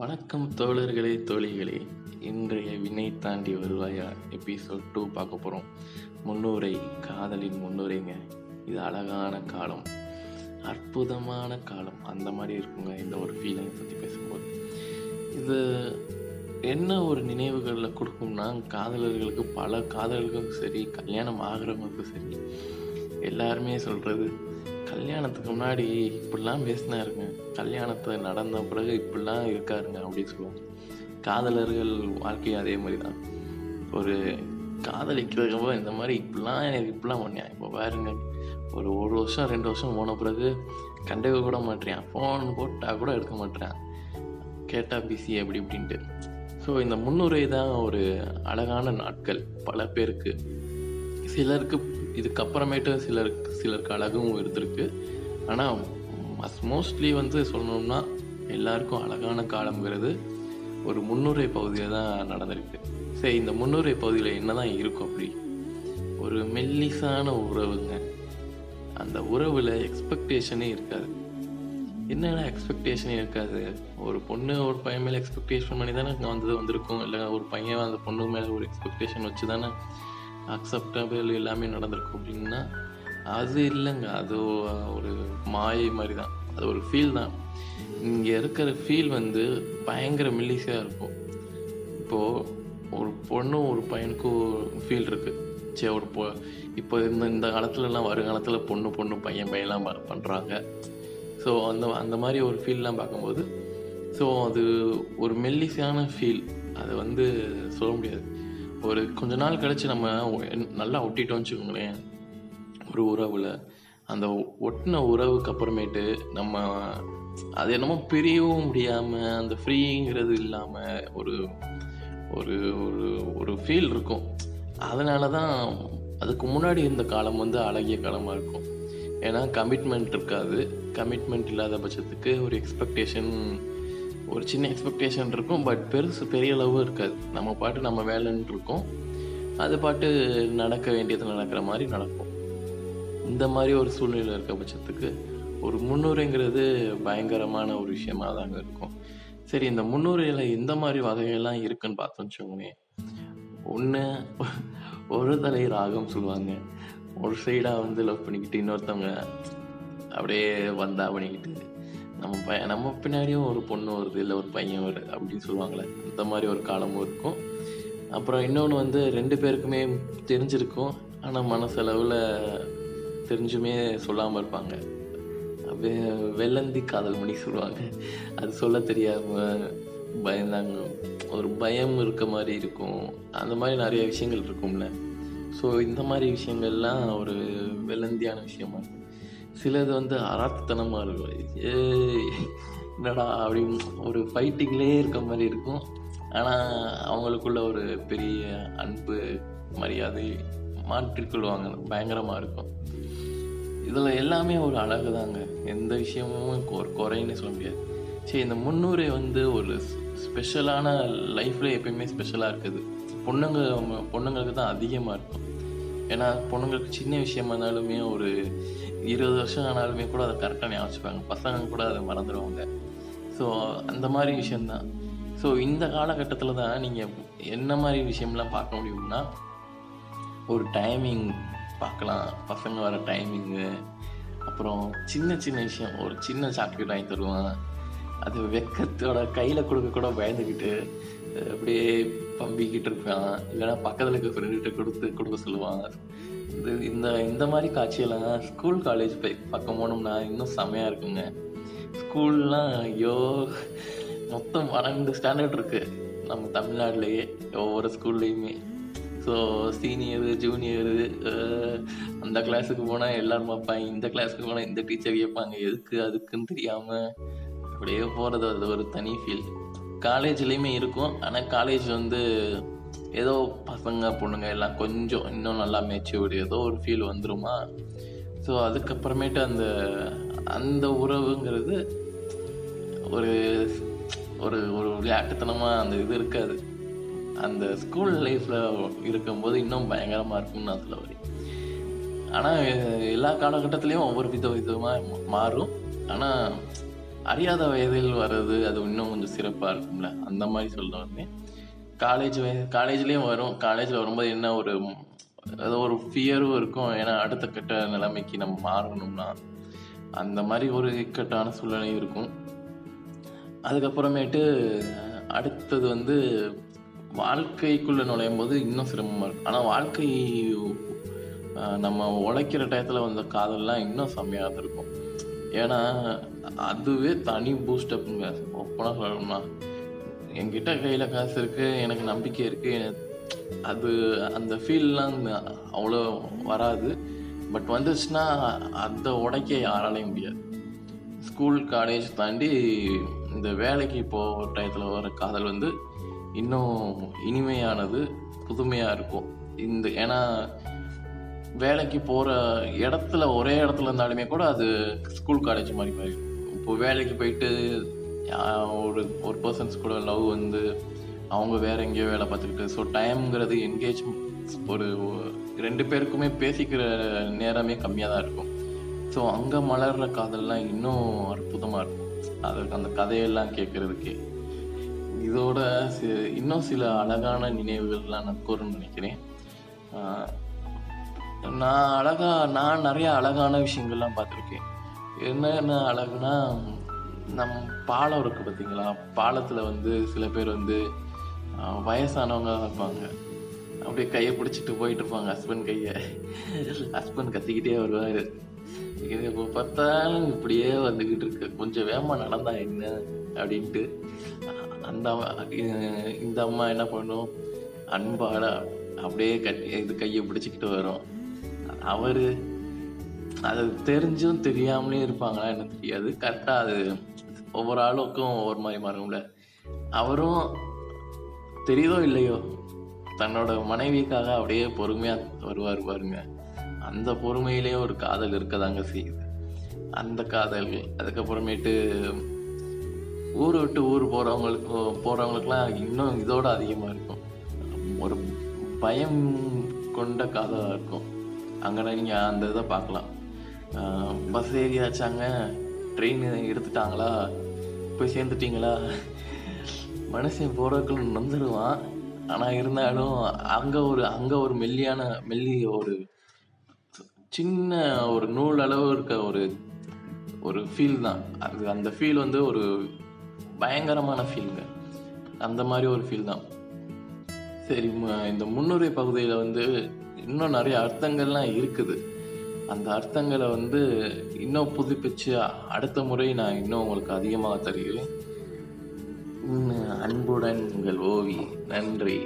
வணக்கம் தோழர்களே தோழிகளே. இன்றைய வினை தாண்டி வருவாயா? எபிசோட் டூ பார்க்க போகிறோம் முன்னுரை காதலின் முன்னுரைங்க. இது அழகான காலம். அற்புதமான காலம். அந்த மாதிரி இருக்குங்க இந்த ஒரு ஃபீலிங்கை பற்றி பேசும்போது. இது என்ன ஒரு நினைவுகளில் கொடுக்கும்னா காதலர்களுக்கு பல காதலர்களுக்கும் சரி கல்யாணம் ஆகிறவங்களுக்கும் சரி எல்லாருமே சொல்கிறது கல்யாணத்துக்கு முன்னாடி இப்படிலாம் பேசினாருங்க. கல்யாணத்தை நடந்த பிறகு இப்படிலாம் இருக்காருங்க அப்படின்னு சொல்லுவாங்க காதலர்கள் வாழ்க்கையும் அதே மாதிரி தான் ஒரு காதலிக்கிறப்போ இந்த மாதிரி இப்படிலாம் எனக்கு இப்படிலாம் பண்ணேன் இப்போ பாருங்க ஒரு ஒரு வருஷம் ரெண்டு வருஷம் போன பிறகு கண்டுக்க கூட மாட்டேன் ஃபோன் போட்டால் கூட எடுக்க மாட்டேன் கேட்டால் பிசி அப்படி இப்படின்ட்டு. ஸோ இந்த முன்னுரை தான் ஒரு அழகான நாட்கள். பல பேருக்கு. சிலருக்கு இதுக்கப்புறமேட்டு சிலருக்கு சிலருக்கு அழகும் இருந்திருக்கு. ஆனால் மஸ் மோஸ்ட்லி வந்து சொல்லணும்னா எல்லாருக்கும் அழகான காலம்ங்கிறது ஒரு முன்னுரை பகுதியில் தான் நடந்திருக்கு. சரி இந்த முன்னுரை பகுதியில் என்ன தான் இருக்கும் அப்படி? ஒரு மெல்லிசான உறவுங்க. அந்த உறவில் எக்ஸ்பெக்டேஷனே இருக்காது. என்னென்ன எக்ஸ்பெக்டேஷனே இருக்காது? ஒரு பொண்ணு ஒரு பையன் மேலே எக்ஸ்பெக்டேஷன் பண்ணி தானே இங்கே வந்தது வந்திருக்கும். இல்லை ஒரு பையன் அந்த பொண்ணு மேலே ஒரு எக்ஸ்பெக்டேஷன் வச்சு தானே அக்செப்டபிள் எல்லாமே நடந்திருக்கும் அப்படின்னா அது இல்லைங்க. அது ஒரு மாயை மாதிரி தான். அது ஒரு ஃபீல் தான். இங்கே இருக்கிற ஃபீல் வந்து பயங்கர மில்லிஸாக இருக்கும். இப்போது ஒரு பொண்ணும் ஒரு பையனுக்கும் ஃபீல் இருக்குது சரி ஒரு பொ இப்போ இந்த இந்த காலத்துலலாம் வருங்காலத்தில் பொண்ணு பொண்ணு பையன் பையன்லாம் பண்ணுறாங்க ஸோ அந்த அந்த மாதிரி ஒரு ஃபீல்லாம் பார்க்கும்போது ஸோ அது ஒரு மெல்லிசையான ஃபீல் அதை வந்து சொல்ல முடியாது. ஒரு கொஞ்ச நாள் கழிச்சு நம்ம நல்லா ஒட்டிட்டோம்னு வச்சுக்கோங்களேன். ஒரு உறவில். அந்த ஒட்டின உறவுக்கு அப்புறமேட்டு நம்ம அது என்னமோ பிரியவும் முடியாமல் அந்த ஃப்ரீங்கிறது இல்லாமல் ஒரு ஒரு ஒரு ஒரு ஃபீல் இருக்கும். அதனால தான் அதுக்கு முன்னாடி இருந்த காலம் வந்து அழகிய காலமாக இருக்கும். ஏன்னா கமிட்மெண்ட் இருக்காது. கமிட்மெண்ட் இல்லாத பட்சத்துக்கு ஒரு எக்ஸ்பெக்டேஷன் ஒரு சின்ன எக்ஸ்பெக்டேஷன் இருக்கும் பட் பெருசு பெரிய அளவு இருக்காது. நம்ம பாட்டு நம்ம வேலைன்னு இருக்கோம். அது பாட்டு நடக்க வேண்டியது நடக்கிற மாதிரி நடக்கும். இந்த மாதிரி ஒரு சூழ்நிலை இருக்க பட்சத்துக்கு ஒரு முன்னுரைங்கிறது பயங்கரமான ஒரு விஷயமா தாங்க இருக்கும். சரி இந்த முன்னுரையில் எந்த மாதிரி வகைகள்லாம் இருக்குன்னு பார்த்தோம் வச்சுக்கோங்களேன். ஒன்று ஒரு தலை ராகம் சொல்லுவாங்க. ஒரு சைடாக வந்து லவ் பண்ணிக்கிட்டு இன்னொருத்தவங்க அப்படியே வந்தா பண்ணிக்கிட்டு நம்ம பையன் நம்ம பின்னாடியும் ஒரு பொண்ணு வருது இல்லை ஒரு பையன் வருது அப்படின்னு சொல்லுவாங்களே அந்த மாதிரி ஒரு காலமும் இருக்கும். அப்புறம் இன்னொன்று வந்து ரெண்டு பேருக்குமே தெரிஞ்சிருக்கும். ஆனால் மனசளவில் தெரிஞ்சுமே சொல்லாமல் இருப்பாங்க. வெ வெள்ளந்தி காதல் மணி சொல்லுவாங்க. அது சொல்ல தெரியாமல் பயந்தாங்க. ஒரு பயம் இருக்க மாதிரி இருக்கும். அந்த மாதிரி நிறைய விஷயங்கள் இருக்கும்ல. ஸோ இந்த மாதிரி விஷயங்கள்லாம் ஒரு வெள்ளந்தியான விஷயமா இருக்கும். சிலது வந்து அராத்தனமாக இருக்கும். ஏ என்னடா அப்படின்னு ஒரு ஃபைட்டிங்லேயே இருக்க மாதிரி இருக்கும். ஆனால் அவங்களுக்குள்ள ஒரு பெரிய அன்பு மரியாதை மாற்றிக்கொள்வாங்க பயங்கரமாக இருக்கும். இதில் எல்லாமே ஒரு அழகு தாங்க எந்த விஷயமும் ஒரு குறைன்னு சொல்ல முடியாது. சரி இந்த முன்னுரை வந்து ஒரு ஸ்பெஷலான லைஃப்பில் எப்பயுமே ஸ்பெஷலாக இருக்குது. பொண்ணுங்க பொண்ணுங்களுக்கு தான் அதிகமாக இருக்கும். ஏன்னா பொண்ணுங்களுக்கு சின்ன விஷயமா இருந்தாலுமே ஒரு இருபது வருஷம் ஆனாலுமே கூட அதை கரெக்டாக ஞாபகம் வச்சுப்பாங்க பசங்க கூட அதை மறந்துடுவாங்க ஸோ அந்த மாதிரி விஷயந்தான் ஸோ இந்த காலகட்டத்தில் தான் நீங்கள் என்ன மாதிரி விஷயம்லாம் பார்க்க முடியும்னா ஒரு டைமிங் பார்க்கலாம். பசங்க வர டைமிங்கு அப்புறம் சின்ன சின்ன விஷயம். ஒரு சின்ன சாக்லேட் வாங்கி தருவான். அது வெக்கத்தோட கையில் கொடுக்க கூட பயந்துக்கிட்டு அப்படியே பம்பிக்கிட்டு இருப்பான். இல்லைன்னா பக்கத்தில் இருக்க ஃப்ரெண்டுகிட்ட கொடுத்து கொடுக்க சொல்லுவான். இது இந்த இந்த மாதிரி காட்சியெல்லாம் ஸ்கூல் காலேஜ் போய் பக்கம் போனோம்னா இன்னும் செமையாக இருக்குங்க. ஸ்கூல்லாம் ஐயோ மொத்தம் பன்னெண்டு ஸ்டாண்டர்ட் இருக்குது நம்ம தமிழ்நாட்டிலேயே ஒவ்வொரு ஸ்கூல்லேயுமே ஸோ சீனியரு ஜூனியரு அந்த கிளாஸுக்கு போனால் எல்லோரும் பார்ப்பாங்க இந்த கிளாஸுக்கு போனால் இந்த டீச்சர் கேட்பாங்க எதுக்கு அதுக்குன்னு தெரியாமல் அப்படியே போகிறது அது ஒரு தனி ஃபீல் காலேஜ்லேயுமே இருக்கும். ஆனால் காலேஜ் வந்து ஏதோ பசங்க பொண்ணுங்க எல்லாம் கொஞ்சம் இன்னும் நல்லா மெச்சூர்டு ஏதோ ஒரு ஃபீல் வந்துருமா? ஸோ அதுக்கப்புறமேட்டு அந்த அந்த உறவுங்கிறது ஒரு ஒரு ஒரு விளையாட்டுத்தனமாக அந்த இது இருக்காது. அந்த ஸ்கூல் லைஃப்பில் இருக்கும்போது இன்னும் பயங்கரமாக இருக்கும்னு நான் சொல்ல வரேன். ஆனால் எல்லா காலகட்டத்துலேயும் ஒவ்வொரு வித விதமாக மாறும். ஆனால் அறியாத வயதில் வர்றது அது இன்னும் கொஞ்சம் சிறப்பாக இருக்கும்ல? அந்த மாதிரி சொல்ல வந்தேன் காலேஜ் காலேஜ்லேயும் வரும். காலேஜில் வரும்போது என்ன ஒரு ஏதோ ஒரு ஃபியரும் இருக்கும். ஏன்னா அடுத்த கட்ட நிலைமைக்கு நம்ம மாறணும்னா. அந்த மாதிரி ஒரு இக்கட்டான சூழ்நிலையும் இருக்கும். அதுக்கப்புறமேட்டு அடுத்தது வந்து வாழ்க்கைக்குள்ளே நுழையும் போது இன்னும் சிரமமாக இருக்கும். ஆனால் வாழ்க்கை நம்ம உழைக்கிற டயத்தில் வந்த காதல்லாம் இன்னும் செம்மையாக இருக்கும். ஏன்னா அதுவே தனி பூஸ்டப்புங்க ஒப்பனாக சொல்லணும்னா. என்கிட்ட கையில் காசு இருக்குது எனக்கு நம்பிக்கை இருக்குது அது அந்த ஃபீல்லாம் அவ்வளோ வராது. பட் வந்துச்சுன்னா அதை உடைக்க யாராலையும் முடியாது. ஸ்கூல் காலேஜ் தாண்டி இந்த வேலைக்கு போகிற டயத்தில் வர காதல் வந்து இன்னும் இனிமையானது புதுமையாக இருக்கும். இந்த ஏன்னா வேலைக்கு போகிற இடத்துல ஒரே இடத்துல இருந்தாலுமே கூட அது ஸ்கூல் காலேஜ் மாதிரி மாறிடும் இப்போ வேலைக்கு போயிட்டு ஒரு ஒரு பர்சன்ஸ் கூட லவ் வந்து அவங்க வேற எங்கேயோ வேலை பார்த்துக்கிட்டு ஸோ டைம்ங்கிறது என்கேஜ் ஒரு ரெண்டு பேருக்குமே பேசிக்கிற நேரமே கம்மியாக தான் இருக்கும். ஸோ அங்கே மலர்ற காதல்லாம் இன்னும் அற்புதமாக இருக்கும். அதற்கு அந்த கதையெல்லாம் கேட்குறதுக்கே. இதோட சி- இன்னும் சில அழகான நினைவுகள்லாம் நான் கூறணும்னு நினைக்கிறேன். நான் அழகா நான் நிறைய அழகான விஷயங்கள்லாம் பார்த்துருக்கேன். என்னென்ன அழகுனா நம் பாலம் இருக்குது பார்த்தீங்களா பாலத்தில் வந்து சில பேர் வந்து வயசானவங்க இருப்பாங்க. அப்படியே கையை பிடிச்சிட்டு போயிட்டு இருப்பாங்க ஹஸ்பண்ட் கையை. ஹஸ்பண்ட் கத்திக்கிட்டே வருவார். இது இப்போ பார்த்தாலும் இப்படியே வந்துக்கிட்டு இருக்கு. கொஞ்சம் வேகமாக நடந்தா என்ன அப்படின்ட்டு அந்த அம்மா- இந்த அம்மா என்ன பண்ணும்? அன்பாட அப்படியே கட்டி இது கையை பிடிச்சிக்கிட்டு வரும். அவர் அது தெரிஞ்சும் தெரியாமலே இருப்பாங்களா எனக்கு தெரியாது. கரெக்டாக அது ஒவ்வொரு ஆளுக்கும் ஒவ்வொரு மாதிரி மாறும்ல. அவரும் தெரியுதோ இல்லையோ தன்னோட மனைவிக்காக அப்படியே பொறுமையாக வருவார் பாருங்க. அந்த பொறுமையிலேயே ஒரு காதல் இருக்கதாங்க செய்யுது. அந்த காதல் அதுக்கப்புறமேட்டு ஊர் விட்டு ஊர் போகிறவங்களுக்கு போகிறவங்களுக்குலாம் இன்னும் இதோட அதிகமாக இருக்கும். ஒரு பயம் கொண்ட காதலாக இருக்கும். அங்கே நீங்கள் அந்த இதை பார்க்கலாம். பஸ் ஏறியாச்சாங்க ட்ரெயின் எடுத்துட்டாங்களா? போய் சேர்ந்துட்டிங்களா? மனுஷன் போறதுக்குள்ள நொந்துருவான். ஆனால் இருந்தாலும் அங்கே ஒரு அங்கே ஒரு மெல்லியான மெல்லிய ஒரு சின்ன ஒரு நூல் அளவு இருக்க ஒரு ஒரு ஃபீல் தான். அது அந்த ஃபீல் வந்து ஒரு பயங்கரமான ஃபீலுங்க அந்த மாதிரி ஒரு ஃபீல் தான். சரி இந்த முன்னுரை பகுதியில் வந்து இன்னும் நிறைய அர்த்தங்கள்லாம் இருக்குது. அந்த அர்த்தங்களை வந்து இன்னும் புதுப்பிச்சு அடுத்த முறை நான் இன்னும் உங்களுக்கு அதிகமாக தருகிறேன். அன்புடன் உங்கள் ஓவி நன்றி.